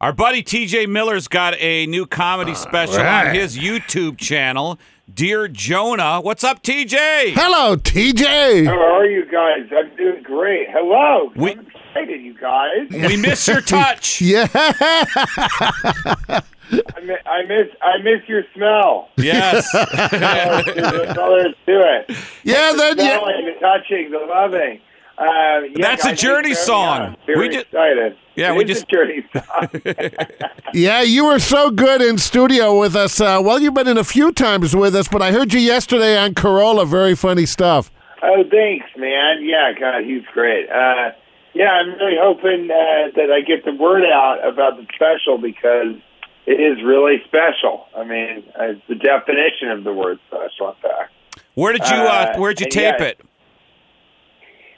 Our buddy TJ Miller's got a new comedy special right. on his YouTube channel, Dear Jonah. What's up, TJ? Hello, TJ. How are you guys? I'm doing great. Hello. We- I'm excited, you guys. We miss your touch. Yeah. I miss, I miss I miss your smell. Yes. That's all there is to it. Yeah, then you, smelling, the touching, the loving. Uh, yeah, That's a Journey song. having me on. Very We ju- excited. Yeah, It we is just- a Journey song. yeah, you were so good in studio with us. Uh, well, you've been in a few times with us, but I heard you yesterday on Carolla. Very funny stuff. oh, thanks, man. Yeah, God, he's great. Uh, yeah, I'm really hoping uh, that I get the word out about the special because it is really special. I mean, uh, it's the definition of the word special, in fact. Where did you uh, Uh, where'd you tape yeah. it?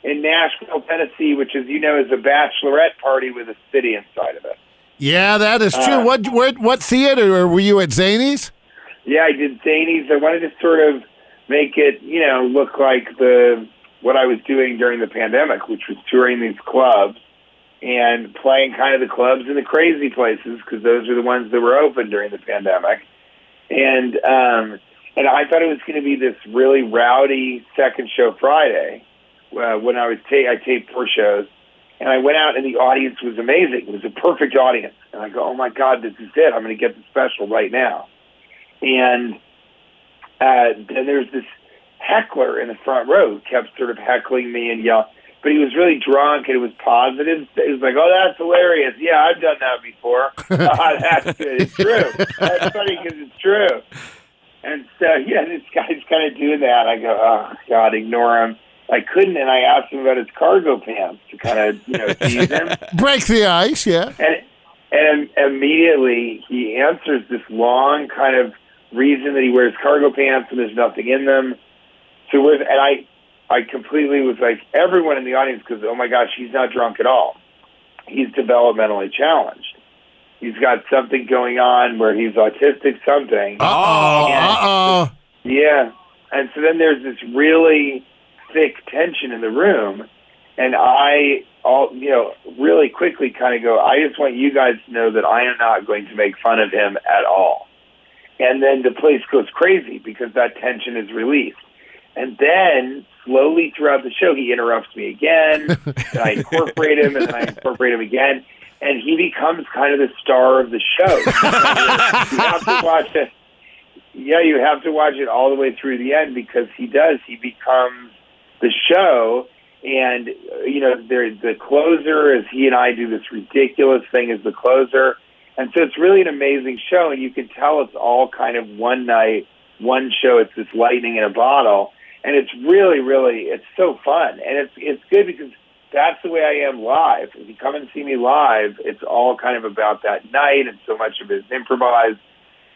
In Nashville, Tennessee, which, as you know, is a bachelorette party with a city inside of it. Yeah, that is true. Uh, what what what theater were you at Zanies? Yeah, I did Zanies. I wanted to sort of make it, you know, look like the what I was doing during the pandemic, which was touring these clubs and playing kind of the clubs in the crazy places because those are the ones that were open during the pandemic. And um, and I thought it was going to be this really rowdy second show Friday uh, when I was ta- I taped four shows, and I went out and the audience was amazing. It was a perfect audience, and I go, oh my god, this is it! I'm going to get the special right now. And uh, then there's this heckler in the front row kept sort of heckling me and yell. But he was really drunk and it was positive. He was like, "Oh, that's hilarious! Yeah, I've done that before. Ah, that's good. It's true. That's funny because it's true." And so, yeah, this guy's kind of doing that. I go, "Oh God, ignore him." I couldn't, and I asked him about his cargo pants to kind of, you know, tease him. Break the ice. Yeah. And and immediately he answers this long kind of reason that he wears cargo pants and there's nothing in them. So with and I I completely was like everyone in the audience because oh my gosh he's not drunk at all. He's developmentally challenged. He's got something going on where he's autistic something. Uh oh. Uh oh. Yeah. And so then there's this really thick tension in the room. And I, all you know, really quickly kind of go, I just want you guys to know that I am not going to make fun of him at all. And then the place goes crazy because that tension is released. And then slowly throughout the show, he interrupts me again. and I incorporate him, and then I incorporate him again. And he becomes kind of the star of the show. you have to watch it. Yeah, you have to watch it all the way through the end because he does. He becomes the show, and you know, the closer is he and I do this ridiculous thing as the closer, and so it's really an amazing show, and you can tell it's all kind of one night, one show. It's this lightning in a bottle, and it's really, really, it's so fun, and it's it's good because that's the way I am live. If you come and see me live, it's all kind of about that night, and so much of it is improvised.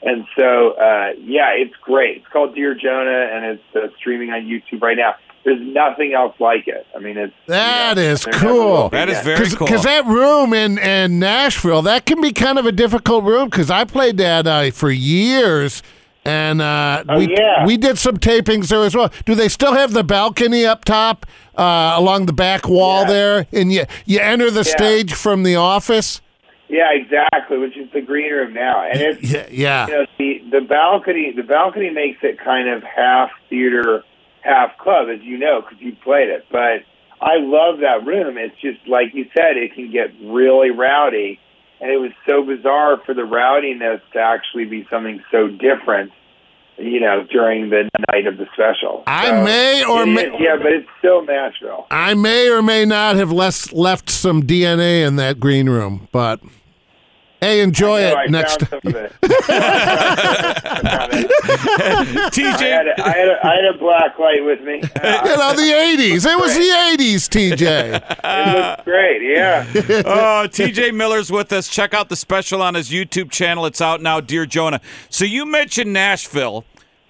And so, uh, yeah, it's great. It's called Dear Jonah, and it's uh, streaming on YouTube right now. There's nothing else like it. I mean, it's That you know, is cool. That is again. very cool. Because that room in, in Nashville, that can be kind of a difficult room because I played that uh, for years. And uh, Oh, we, yeah. we did some tapings there as well. Do they still have the balcony up top uh, along the back wall Yeah. there? And you, you enter the Yeah. stage from the office? Yeah, exactly. Which is the green room now, and it's Yeah. yeah. you know the the balcony. The balcony makes it kind of half theater, half club, as you know, because you played it. But I love that room. It's just like you said, it can get really rowdy, and it was so bizarre for the rowdiness to actually be something so different. You know, during the night of the special. I So may or may- is- yeah, but it's still Nashville. I may or may not have less, left some DNA in that green room, but hey, enjoy So it I next found time. some of it. I had, a, I, had a, I had a black light with me. Uh, You know, the 80s. It was the 80s, TJ. it looks great, yeah. oh, TJ Miller's with us. Check out the special on his YouTube channel. It's out now, Dear Jonah. So you mentioned Nashville.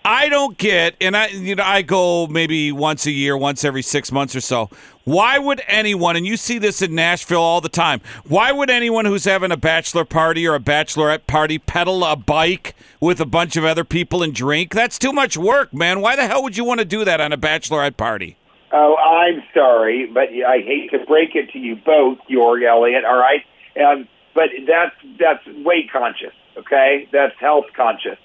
I don't get, and I, you know, I go maybe once a year, once every six months or so. Why would anyone, and you see this in Nashville all the time, why would anyone who's having a bachelor party or a bachelorette party pedal a bike with a bunch of other people and drink? That's too much work, man. Why the hell would you want to do that on a bachelorette party? Oh, I'm sorry, but I hate to break it to you both, Torg Elliott. All right, um, but that's that's weight conscious. Okay, that's health conscious.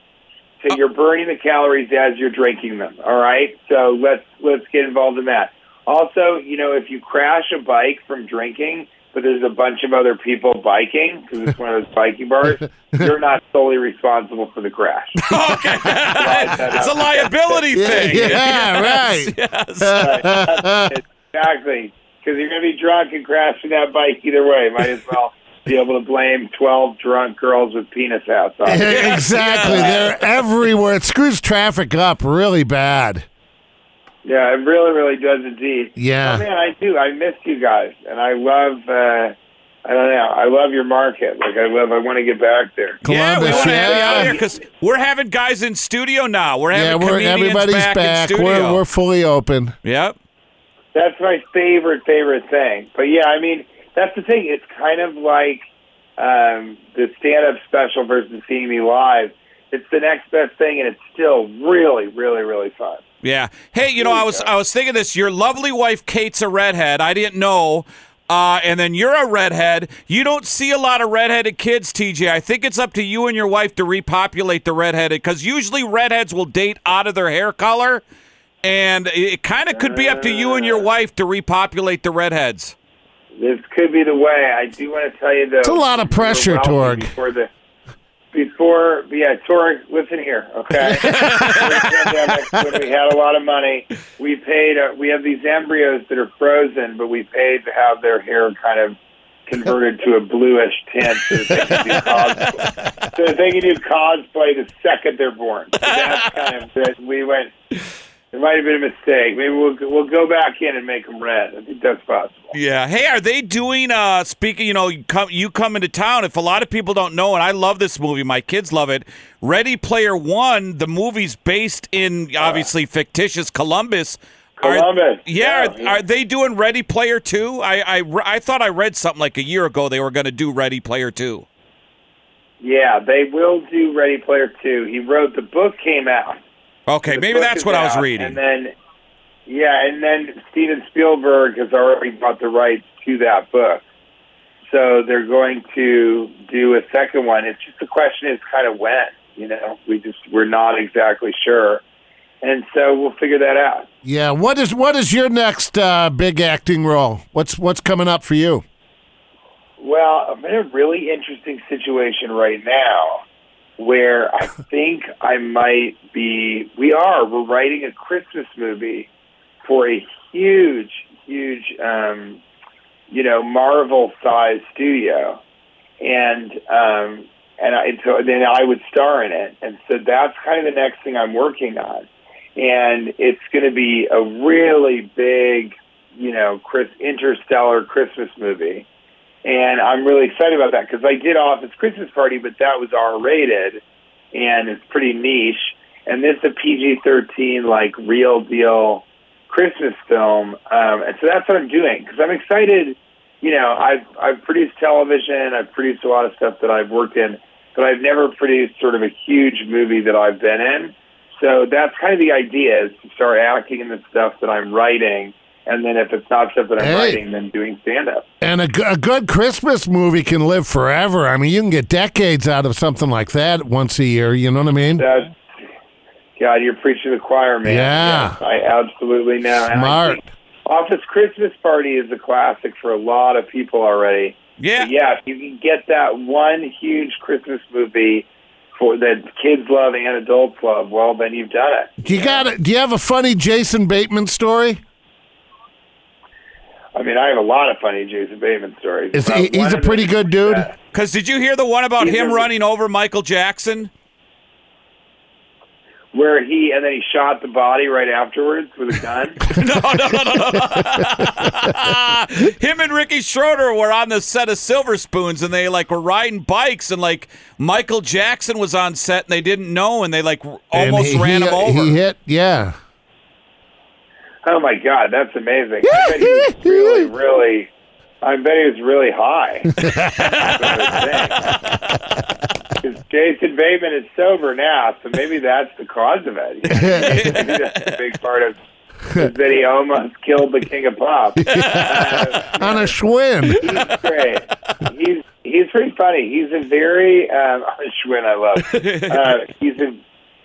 So you're burning the calories as you're drinking them. All right. So let's let's get involved in that. Also, you know, if you crash a bike from drinking, but there's a bunch of other people biking because it's one of those biking bars, you're not solely responsible for the crash. Okay, it's a liability thing. Yeah, right. Yes. exactly. Because you're going to be drunk and crashing that bike either way. Might as well be able to blame 12 drunk girls with penis outs on it. exactly. They're everywhere. It screws traffic up really bad. Yeah, it really, really does indeed. Yeah. Oh, man, I do. I miss you guys. And I love, uh, I don't know, I love your market. Like, I love, I want to get back there. Yeah, we want to have you out yeah. here because we're having guys in studio now. We're having Yeah, we're everybody's back, back. We're we're fully open. yep. That's my favorite, favorite thing. But yeah, I mean, that's the thing. It's kind of like um, the stand-up special versus seeing me live. It's the next best thing, and it's still really, really, really fun. Yeah. Hey, you know, I was I was thinking this. Your lovely wife Kate's a redhead. I didn't know. Uh, and then you're a redhead. You don't see a lot of redheaded kids, TJ. I think it's up to you and your wife to repopulate the redheaded because usually redheads will date out of their hair color, and it kind of could be up to you and your wife to repopulate the redheads. This could be the way. I do want to tell you though. It's a lot of pressure, we're Torg. Before the before yeah, Torg, listen here, okay? Pandemic, when we had a lot of money, we paid. Uh, we have these embryos that are frozen, but we paid to have their hair kind of converted to a bluish tint so that they can do cosplay. So they can do cosplay the second they're born. So that's kind of we went. It might have been a mistake. Maybe we'll we'll go back in and make them red. I think that's possible. Yeah. Hey, are they doing? Uh, speaking, you know, you come you come into town. If a lot of people don't know, and I love this movie, my kids love it. Ready Player One. The movie's based in obviously fictitious Columbus. Are- Columbus. yeah, Yeah, are, are they doing Ready Player Two? I, I I thought I read something like a year ago they were going to do Ready Player Two. Yeah, they will do Ready Player Two. He wrote the book came out. Okay, The maybe that's is what I was reading. And then, yeah, and then Steven Spielberg has already bought the rights to that book. So they're going to do a second one. It's just the question is kind of when. You know, we just we're not exactly sure, and so we'll figure that out. Yeah. What is what is your next uh, big acting role? What's what's coming up for you? Well, I'm in a really interesting situation right now where I think I might be. We are. We're writing a Christmas movie for a huge, huge, um, you know, Marvel-sized studio, and um, and I, and so then I would star in it, and so that's kind of the next thing I'm working on, and it's going to be a really big, you know, Chris interstellar Christmas movie and I'm really excited about that because I did Office Christmas Party, but that was R-rated, and it's pretty niche. And this is a PG-13, like real deal Christmas film, um, and so that's what I'm doing because I'm excited. You know, I've I've produced television, I've produced a lot of stuff that I've worked in, but I've never produced sort of a huge movie that I've been in. So that's kind of the idea is to start acting in the stuff that I'm writing. And then if it's not stuff that I'm Hey. writing, then doing stand up. And a good Christmas movie can live forever. I mean, you can get decades out of something like that once a year. You know what I mean? That's God, you're preaching to the choir, man. Yeah. Yes, I absolutely know. And Smart. Office Christmas Party is a classic for a lot of people already. yeah. But yeah, if you can get that one huge Christmas movie for that kids love and adults love, well, then you've done it. Do you got it? Do you have a funny Jason Bateman story? I mean, I have a lot of funny Jason Bateman stories. Is he- he's a pretty good dude? Because did you hear the one about He's him running over Michael Jackson? Where he and then he shot the body right afterwards with a gun. no, no, no, no, no. Him and Ricky Schroder were on the set of Silver Spoons, and they like were riding bikes, and like Michael Jackson was on set, and they didn't know, and they like almost he- ran he, him over. He hit, yeah. Oh my God, that's amazing! I bet he was really, really. I bet he was really high. Because Jason Bateman is sober now, so maybe that's the cause of it. maybe that's a big part of is that he almost killed the king of pop. Uh, On a Schwinn. he's great. He's he's pretty funny. He's a very um, Schwinn. I love. Uh, he's a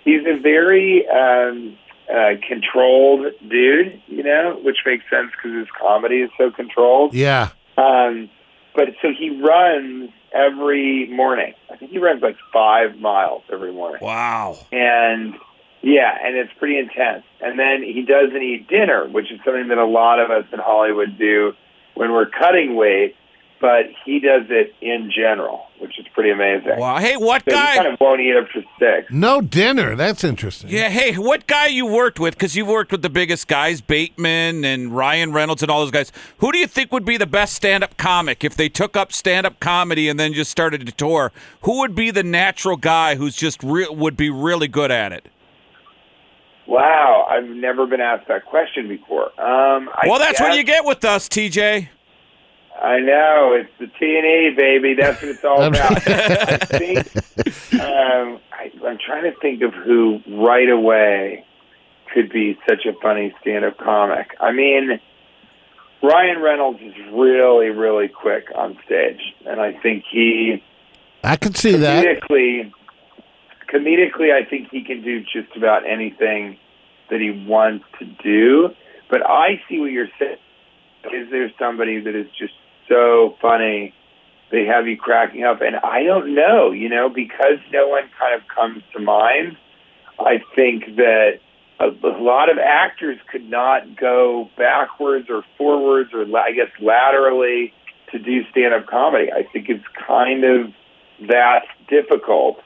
he's a very um, uh, controlled dude. You know, which makes sense because his comedy is so controlled. Yeah. Um, but so he runs every morning. I think he runs like five miles every morning. Wow. And yeah, and it's pretty intense. And then he doesn't eat dinner, which is something that a lot of us in Hollywood do when we're cutting weight, but he does it in general, which is pretty amazing. Wow. Hey, what So he guy? kind of won't eat up to six. No dinner. That's interesting. Yeah, hey, what guy you worked with? Because you've worked with the biggest guys, Bateman and Ryan Reynolds and all those guys. Who do you think would be the best stand-up comic if they took up stand-up comedy and then just started to tour? Who would be the natural guy who's just re- would be really good at it? Wow, I've never been asked that question before. Um, I well, that's what you get with us, TJ. I know it's the T and E, baby. That's what it's all about. I think um, I, I'm trying to think of who right away could be such a funny stand-up comic. I mean, Ryan Reynolds is really, really quick on stage, and I think he I can see that. comedically, comedically, I think he can do just about anything that he wants to do. But I see what you're saying. Is there somebody that is just so funny? They have you cracking up, and I don't know, you know, because no one kind of comes to mind. I think that a, a lot of actors could not go backwards or forwards, or I guess laterally, to do stand-up comedy. I think it's kind of that difficult.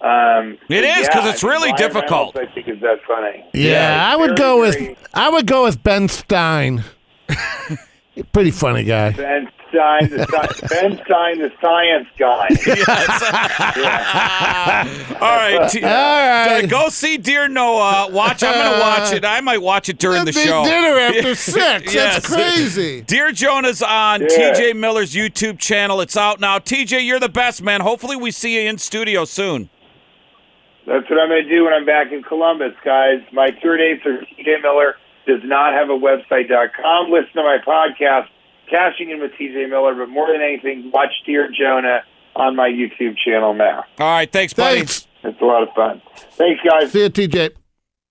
Um, It so is, 'cause yeah, it's really difficult. Reynolds, I think is that funny. Yeah, I would very, go with very- I would go with Ben Stein. Pretty funny guy. Ben Stein, the sci- Ben Stein, the science guy. All right, T- All right. go see Dear Noah. Watch. I'm gonna watch it. I might watch it during the Big show. dinner after six. Yes. That's crazy. Dear Jonah's on Yeah. TJ Miller's YouTube channel. It's out now. TJ, you're the best, man. Hopefully, we see you in studio soon. That's what I'm going to do when I'm back in Columbus, guys. My tour dates are TJ Miller does not have a website.com. Listen to my podcast, Cashing In with TJ Miller, but more than anything, watch Dear Jonah on my YouTube channel now. All right, thanks, buddy. Thanks. It's a lot of fun. Thanks, guys. See you, TJ.